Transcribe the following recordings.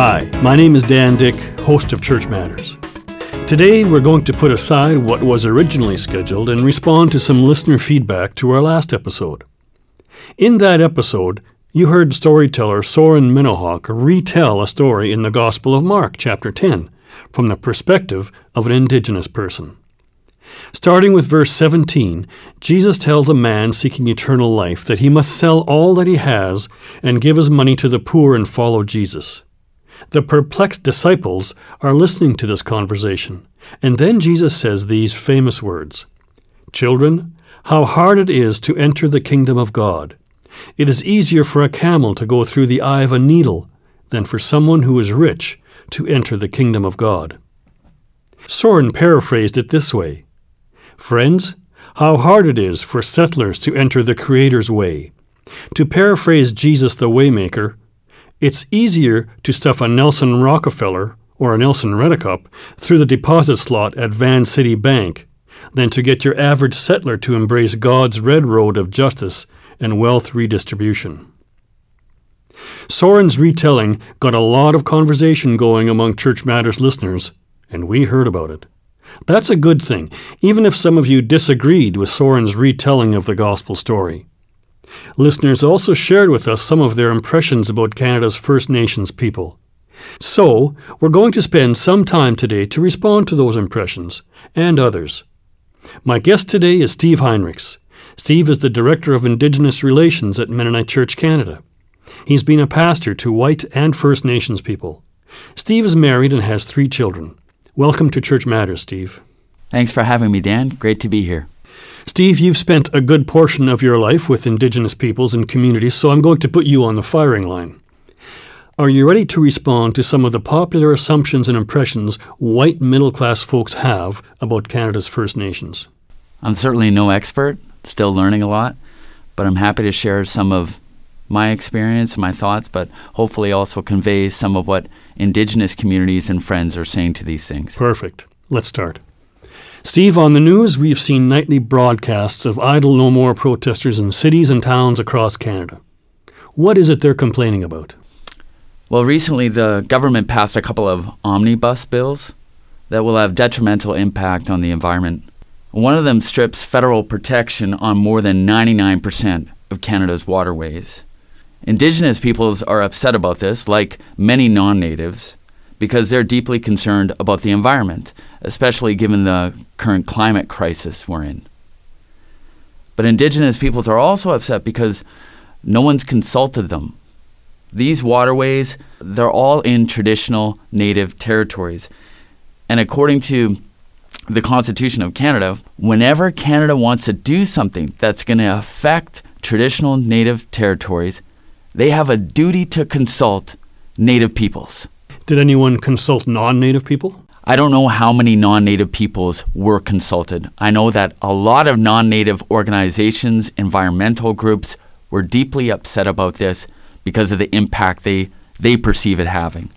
Hi, my name is Dan Dick, host of Church Matters. Today we're going to put aside what was originally scheduled and respond to some listener feedback to our last episode. In that episode, you heard storyteller Soren MennoHawk retell a story in the Gospel of Mark, chapter 10, from the perspective of an indigenous person. Starting with verse 17, Jesus tells a man seeking eternal life that he must sell all that he has and give his money to the poor and follow Jesus. The perplexed disciples are listening to this conversation, and then Jesus says these famous words Children, how hard it is to enter the kingdom of God. It is easier for a camel to go through the eye of a needle than for someone who is rich to enter the kingdom of God. Soren paraphrased it this way Friends, how hard it is for settlers to enter the Creator's way. To paraphrase Jesus the Waymaker, it's easier to stuff a Nelson Rockefeller or a Nelson Redicup through the deposit slot at Vancity Bank than to get your average settler to embrace God's red road of justice and wealth redistribution. Soren's retelling got a lot of conversation going among Church Matters listeners, and we heard about it. That's a good thing, even if some of you disagreed with Soren's retelling of the gospel story. Listeners also shared with us some of their impressions about Canada's First Nations people. So, we're going to spend some time today to respond to those impressions and others. My guest today is Steve Heinrichs. Steve is the Director of Indigenous Relations at Mennonite Church Canada. He's been a pastor to white and First Nations people. Steve is married and has three children. Welcome to Church Matters, Steve. Thanks for having me, Dan. Great to be here. Steve, you've spent a good portion of your life with Indigenous peoples and communities, so I'm going to put you on the firing line. Are you ready to respond to some of the popular assumptions and impressions white middle class folks have about Canada's First Nations? I'm certainly no expert, still learning a lot, but I'm happy to share some of my experience, my thoughts, but hopefully also convey some of what Indigenous communities and friends are saying to these things. Perfect. Let's start. Steve, on the news, we've seen nightly broadcasts of Idle No More protesters in cities and towns across Canada. What is it they're complaining about? Well, recently the government passed a couple of omnibus bills that will have detrimental impact on the environment. One of them strips federal protection on more than 99% of Canada's waterways. Indigenous peoples are upset about this, like many non natives, because they're deeply concerned about the environment, especially given the current climate crisis we're in. But Indigenous peoples are also upset because no one's consulted them. These waterways, they're all in traditional native territories. And according to the Constitution of Canada, whenever Canada wants to do something that's going to affect traditional native territories, they have a duty to consult native peoples. Did anyone consult non native people? I don't know how many non native peoples were consulted. I know that a lot of non native organizations, environmental groups, were deeply upset about this because of the impact they, they perceive it having.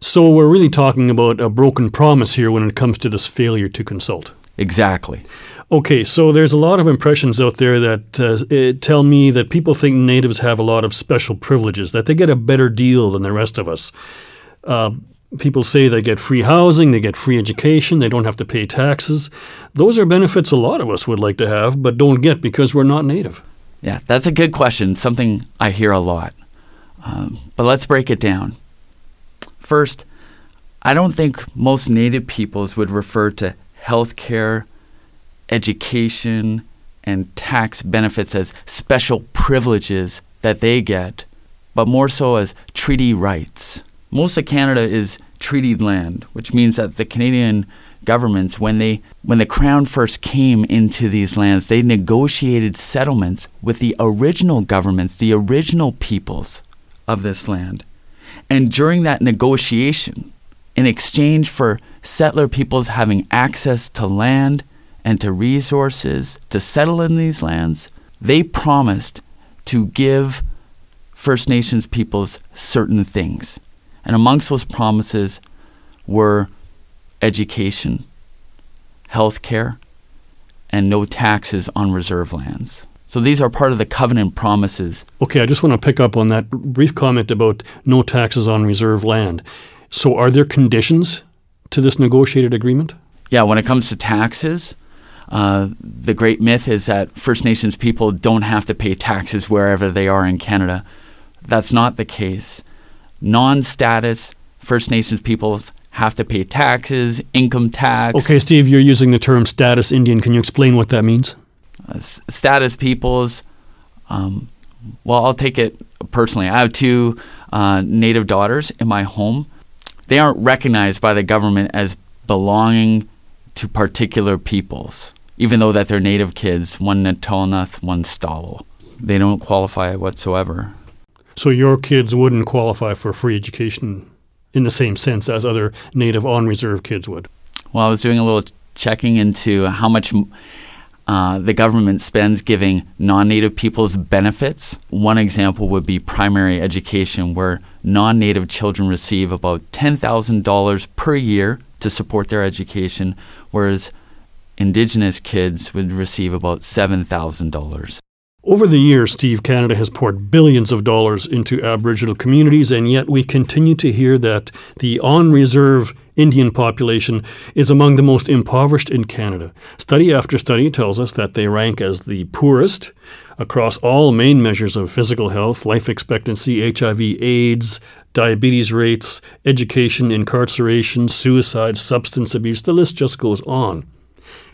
So we're really talking about a broken promise here when it comes to this failure to consult. Exactly. Okay, so there's a lot of impressions out there that uh, tell me that people think natives have a lot of special privileges, that they get a better deal than the rest of us. Uh, people say they get free housing, they get free education, they don't have to pay taxes. Those are benefits a lot of us would like to have, but don't get because we're not native. Yeah, that's a good question, something I hear a lot. Um, but let's break it down. First, I don't think most native peoples would refer to health care, education, and tax benefits as special privileges that they get, but more so as treaty rights. Most of Canada is treaty land, which means that the Canadian governments, when they when the crown first came into these lands, they negotiated settlements with the original governments, the original peoples of this land. And during that negotiation, in exchange for settler peoples having access to land and to resources to settle in these lands, they promised to give First Nations peoples certain things. And amongst those promises were education, health care, and no taxes on reserve lands. So these are part of the covenant promises. Okay, I just want to pick up on that brief comment about no taxes on reserve land. So, are there conditions to this negotiated agreement? Yeah, when it comes to taxes, uh, the great myth is that First Nations people don't have to pay taxes wherever they are in Canada. That's not the case. Non status First Nations peoples have to pay taxes, income tax. Okay, Steve, you're using the term status Indian. Can you explain what that means? Uh, status peoples, um, well, I'll take it personally. I have two uh, Native daughters in my home. They aren't recognized by the government as belonging to particular peoples even though that they're native kids, one Natolnath, one Stalo. They don't qualify whatsoever. So your kids wouldn't qualify for free education in the same sense as other native on reserve kids would? Well, I was doing a little checking into how much uh, the government spends giving non native peoples benefits. One example would be primary education, where non native children receive about $10,000 per year to support their education, whereas Indigenous kids would receive about $7,000. Over the years, Steve, Canada has poured billions of dollars into Aboriginal communities, and yet we continue to hear that the on reserve Indian population is among the most impoverished in Canada. Study after study tells us that they rank as the poorest across all main measures of physical health, life expectancy, HIV, AIDS, diabetes rates, education, incarceration, suicide, substance abuse. The list just goes on.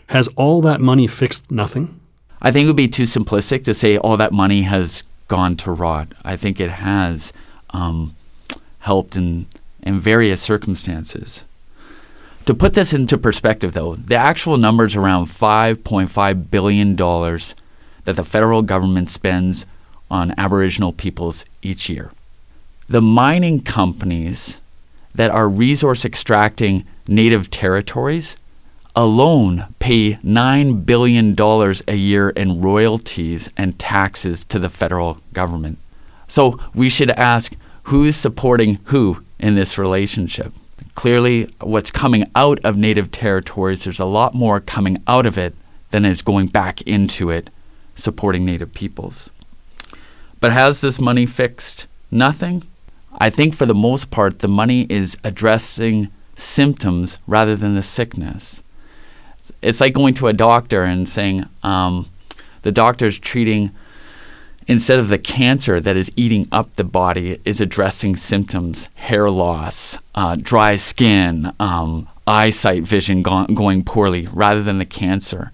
Has all that money fixed nothing? I think it would be too simplistic to say all that money has gone to rot. I think it has um, helped in, in various circumstances. To put this into perspective, though, the actual number is around $5.5 billion that the federal government spends on Aboriginal peoples each year. The mining companies that are resource extracting native territories alone pay $9 billion a year in royalties and taxes to the federal government. So we should ask who's supporting who in this relationship? Clearly, what's coming out of native territories, there's a lot more coming out of it than is going back into it, supporting native peoples. But has this money fixed nothing? I think for the most part, the money is addressing symptoms rather than the sickness it's like going to a doctor and saying um, the doctor's treating instead of the cancer that is eating up the body is addressing symptoms hair loss uh, dry skin um, eyesight vision go- going poorly rather than the cancer.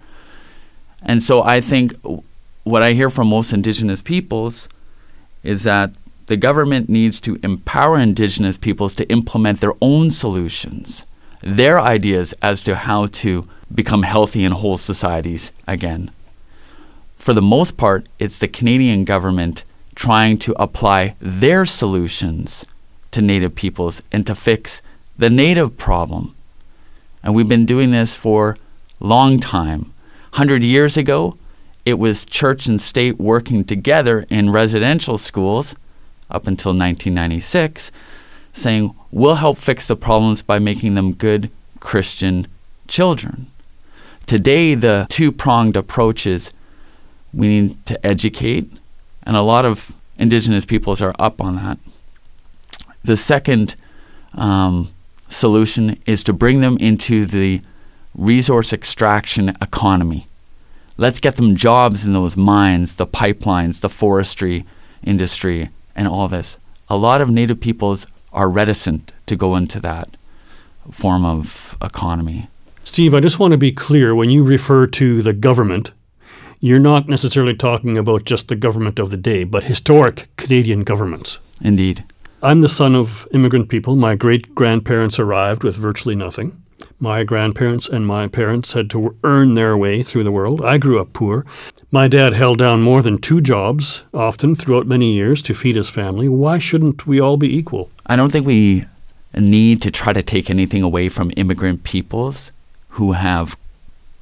And so i think what i hear from most indigenous peoples is that the government needs to empower indigenous peoples to implement their own solutions their ideas as to how to become healthy and whole societies again. For the most part, it's the Canadian government trying to apply their solutions to Native peoples and to fix the Native problem. And we've been doing this for a long time. 100 years ago, it was church and state working together in residential schools up until 1996, saying, we'll help fix the problems by making them good Christian children. Today, the two pronged approach is we need to educate, and a lot of Indigenous peoples are up on that. The second um, solution is to bring them into the resource extraction economy. Let's get them jobs in those mines, the pipelines, the forestry industry, and all this. A lot of Native peoples are reticent to go into that form of economy. Steve, I just want to be clear when you refer to the government, you're not necessarily talking about just the government of the day, but historic Canadian governments. Indeed. I'm the son of immigrant people. My great grandparents arrived with virtually nothing. My grandparents and my parents had to earn their way through the world. I grew up poor. My dad held down more than two jobs, often throughout many years, to feed his family. Why shouldn't we all be equal? I don't think we need to try to take anything away from immigrant peoples who have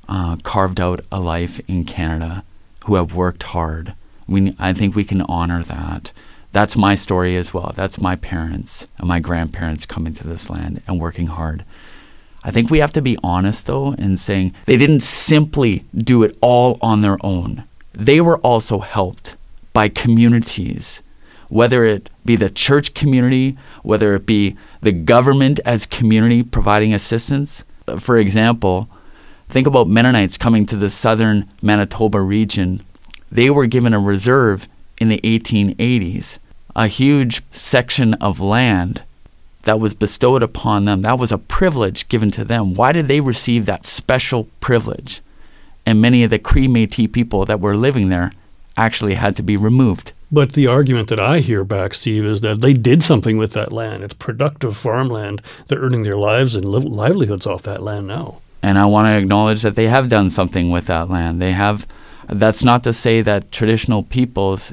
uh, carved out a life in Canada, who have worked hard. We, I think we can honor that. That's my story as well. That's my parents and my grandparents coming to this land and working hard. I think we have to be honest, though, in saying they didn't simply do it all on their own. they were also helped by communities, whether it be the church community, whether it be the government as community providing assistance. For example, think about Mennonites coming to the southern Manitoba region. They were given a reserve in the 1880s, a huge section of land that was bestowed upon them. That was a privilege given to them. Why did they receive that special privilege? And many of the Cree Métis people that were living there actually had to be removed. But the argument that I hear back, Steve, is that they did something with that land. It's productive farmland. They're earning their lives and li- livelihoods off that land now. And I want to acknowledge that they have done something with that land. They have. That's not to say that traditional peoples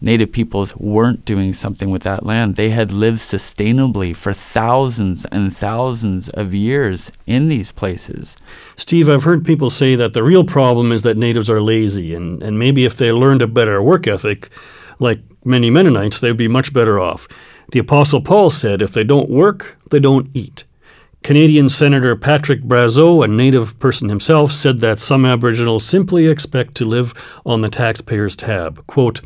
Native peoples weren't doing something with that land. They had lived sustainably for thousands and thousands of years in these places. Steve, I've heard people say that the real problem is that natives are lazy, and, and maybe if they learned a better work ethic, like many Mennonites, they'd be much better off. The Apostle Paul said, if they don't work, they don't eat. Canadian Senator Patrick Brazeau, a native person himself, said that some Aboriginals simply expect to live on the taxpayer's tab. Quote,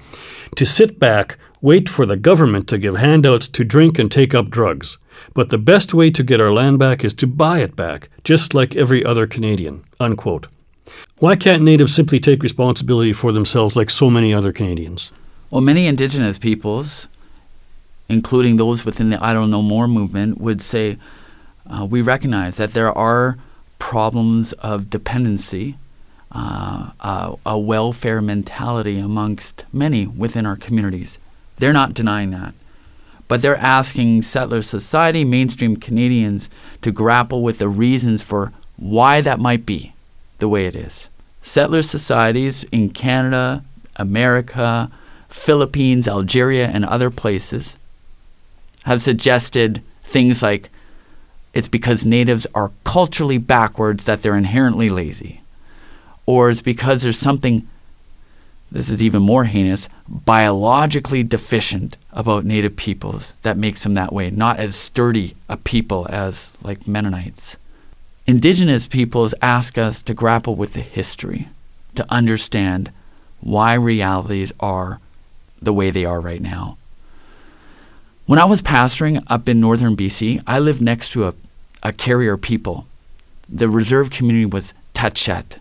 to sit back, wait for the government to give handouts to drink and take up drugs. But the best way to get our land back is to buy it back, just like every other Canadian. Unquote. Why can't natives simply take responsibility for themselves like so many other Canadians? Well, many Indigenous peoples, including those within the Idle No More movement, would say uh, we recognize that there are problems of dependency uh, uh, a welfare mentality amongst many within our communities. They're not denying that. But they're asking settler society, mainstream Canadians, to grapple with the reasons for why that might be the way it is. Settler societies in Canada, America, Philippines, Algeria, and other places have suggested things like it's because natives are culturally backwards that they're inherently lazy or it's because there's something, this is even more heinous, biologically deficient about Native peoples that makes them that way, not as sturdy a people as like Mennonites. Indigenous peoples ask us to grapple with the history, to understand why realities are the way they are right now. When I was pastoring up in northern BC, I lived next to a, a carrier people. The reserve community was Tachet.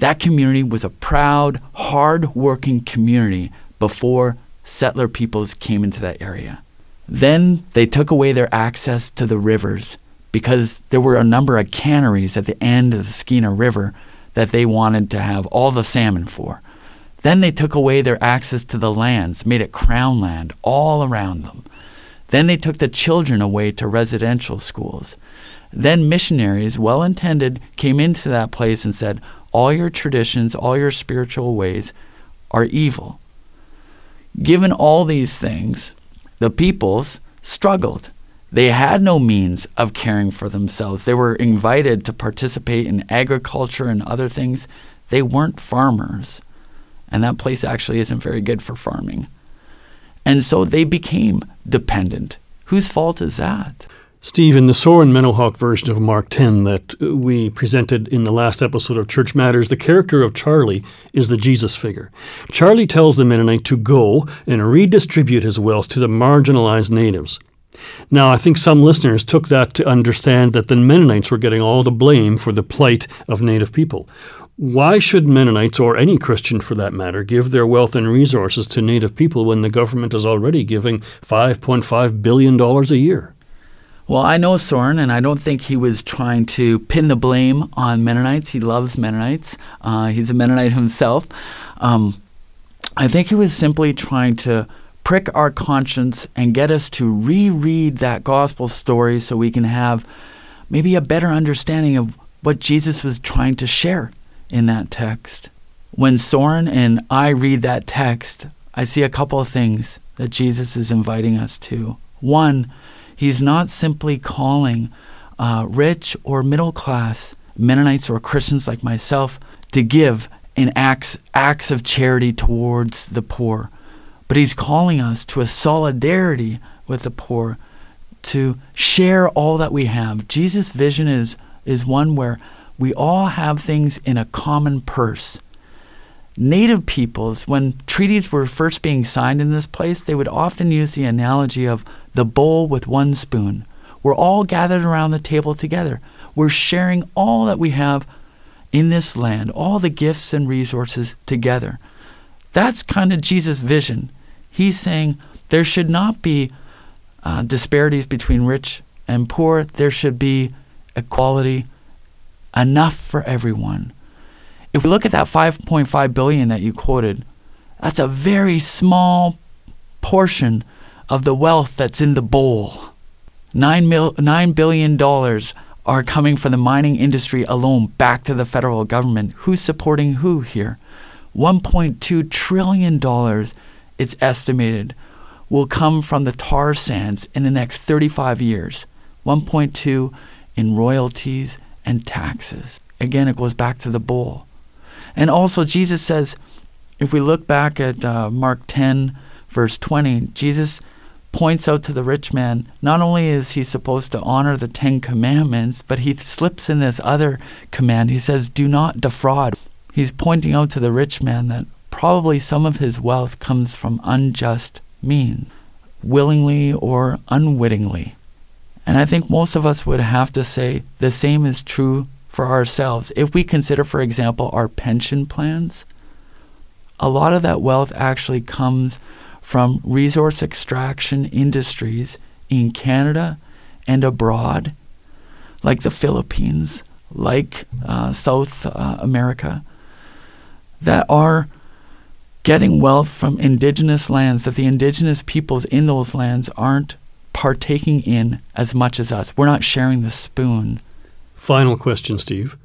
That community was a proud, hard working community before settler peoples came into that area. Then they took away their access to the rivers because there were a number of canneries at the end of the Skeena River that they wanted to have all the salmon for. Then they took away their access to the lands, made it crown land all around them. Then they took the children away to residential schools. Then missionaries, well intended, came into that place and said, all your traditions, all your spiritual ways are evil. Given all these things, the peoples struggled. They had no means of caring for themselves. They were invited to participate in agriculture and other things. They weren't farmers. And that place actually isn't very good for farming. And so they became dependent. Whose fault is that? Steve, in the Soren MennoHawk version of Mark 10 that we presented in the last episode of Church Matters, the character of Charlie is the Jesus figure. Charlie tells the Mennonite to go and redistribute his wealth to the marginalized natives. Now, I think some listeners took that to understand that the Mennonites were getting all the blame for the plight of Native people. Why should Mennonites, or any Christian for that matter, give their wealth and resources to Native people when the government is already giving $5.5 billion a year? Well, I know Soren, and I don't think he was trying to pin the blame on Mennonites. He loves Mennonites. Uh, he's a Mennonite himself. Um, I think he was simply trying to prick our conscience and get us to reread that gospel story so we can have maybe a better understanding of what Jesus was trying to share in that text. When Soren and I read that text, I see a couple of things that Jesus is inviting us to. One, He's not simply calling uh, rich or middle class Mennonites or Christians like myself to give in acts, acts of charity towards the poor, but He's calling us to a solidarity with the poor, to share all that we have. Jesus' vision is, is one where we all have things in a common purse. native peoples, when treaties were first being signed in this place, they would often use the analogy of the bowl with one spoon. We're all gathered around the table together. We're sharing all that we have in this land, all the gifts and resources together. That's kind of Jesus' vision. He's saying there should not be uh, disparities between rich and poor, there should be equality, enough for everyone. If we look at that 5.5 billion that you quoted, that's a very small portion of the wealth that's in the bowl. Nine, mil, $9 billion are coming from the mining industry alone back to the federal government. Who's supporting who here? $1.2 trillion, it's estimated, will come from the tar sands in the next 35 years. 1.2 in royalties and taxes. Again, it goes back to the bowl. And also, Jesus says, if we look back at uh, Mark 10, verse 20, Jesus points out to the rich man not only is he supposed to honor the Ten Commandments, but he slips in this other command. He says, Do not defraud. He's pointing out to the rich man that probably some of his wealth comes from unjust means, willingly or unwittingly. And I think most of us would have to say the same is true for ourselves. If we consider, for example, our pension plans, a lot of that wealth actually comes from resource extraction industries in Canada and abroad, like the Philippines, like uh, South uh, America, that are getting wealth from indigenous lands that the indigenous peoples in those lands aren't partaking in as much as us. We're not sharing the spoon. Final question, Steve.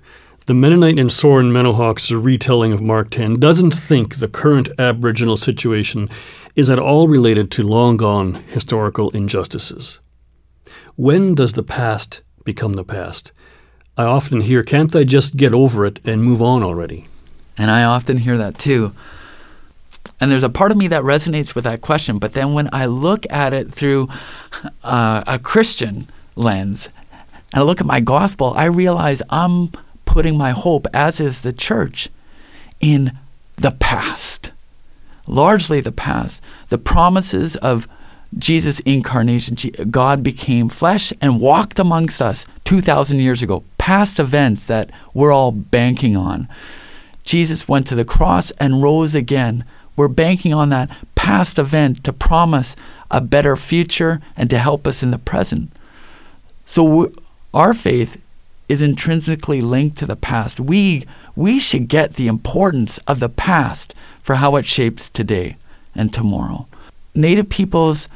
The Mennonite in Soren MennoHawk's retelling of Mark 10 doesn't think the current Aboriginal situation is at all related to long gone historical injustices. When does the past become the past? I often hear, can't they just get over it and move on already? And I often hear that too. And there's a part of me that resonates with that question. But then when I look at it through uh, a Christian lens, and I look at my gospel, I realize I'm putting my hope, as is the church, in the past, largely the past. The promises of Jesus' incarnation, God became flesh and walked amongst us 2,000 years ago, past events that we're all banking on. Jesus went to the cross and rose again we're banking on that past event to promise a better future and to help us in the present. So our faith is intrinsically linked to the past. We we should get the importance of the past for how it shapes today and tomorrow. Native peoples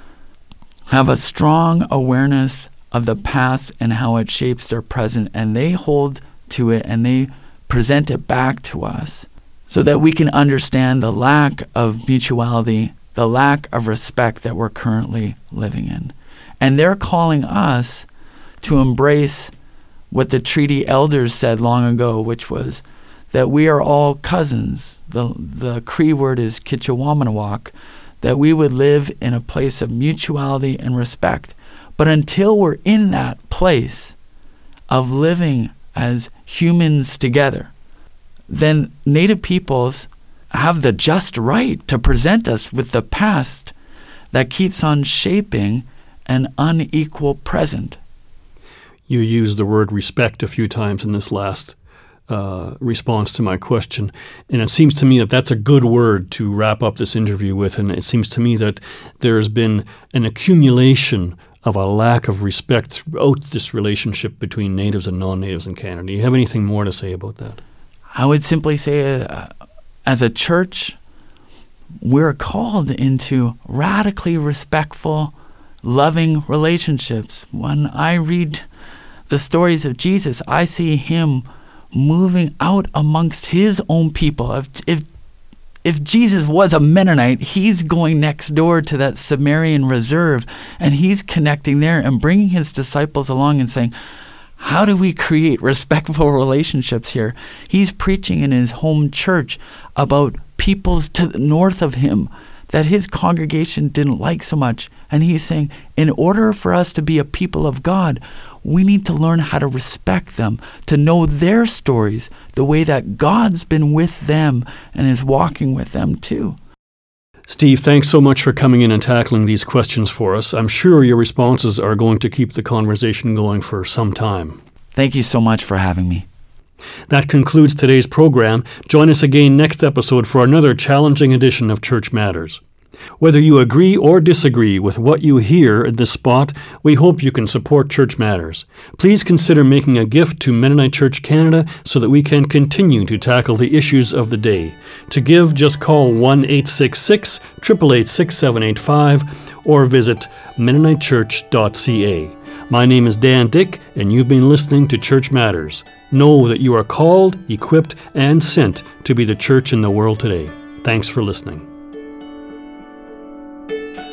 have a strong awareness of the past and how it shapes their present and they hold to it and they present it back to us so that we can understand the lack of mutuality, the lack of respect that we're currently living in. And they're calling us to embrace what the treaty elders said long ago, which was that we are all cousins. The, the Cree word is Kitchawamanawak, that we would live in a place of mutuality and respect. But until we're in that place of living as humans together, then Native peoples have the just right to present us with the past that keeps on shaping an unequal present. You used the word respect a few times in this last uh, response to my question. And it seems to me that that's a good word to wrap up this interview with. And it seems to me that there has been an accumulation of a lack of respect throughout this relationship between natives and non natives in Canada. Do you have anything more to say about that? I would simply say, uh, as a church, we're called into radically respectful, loving relationships. When I read the stories of Jesus, I see him moving out amongst his own people. If, if, if Jesus was a Mennonite, he's going next door to that Samaritan reserve and he's connecting there and bringing his disciples along and saying, how do we create respectful relationships here? He's preaching in his home church about peoples to the north of him that his congregation didn't like so much. And he's saying, in order for us to be a people of God, we need to learn how to respect them, to know their stories the way that God's been with them and is walking with them too. Steve, thanks so much for coming in and tackling these questions for us. I'm sure your responses are going to keep the conversation going for some time. Thank you so much for having me. That concludes today's program. Join us again next episode for another challenging edition of Church Matters. Whether you agree or disagree with what you hear at this spot, we hope you can support Church Matters. Please consider making a gift to Mennonite Church Canada so that we can continue to tackle the issues of the day. To give, just call 1 866 888 6785 or visit MennoniteChurch.ca. My name is Dan Dick, and you've been listening to Church Matters. Know that you are called, equipped, and sent to be the church in the world today. Thanks for listening.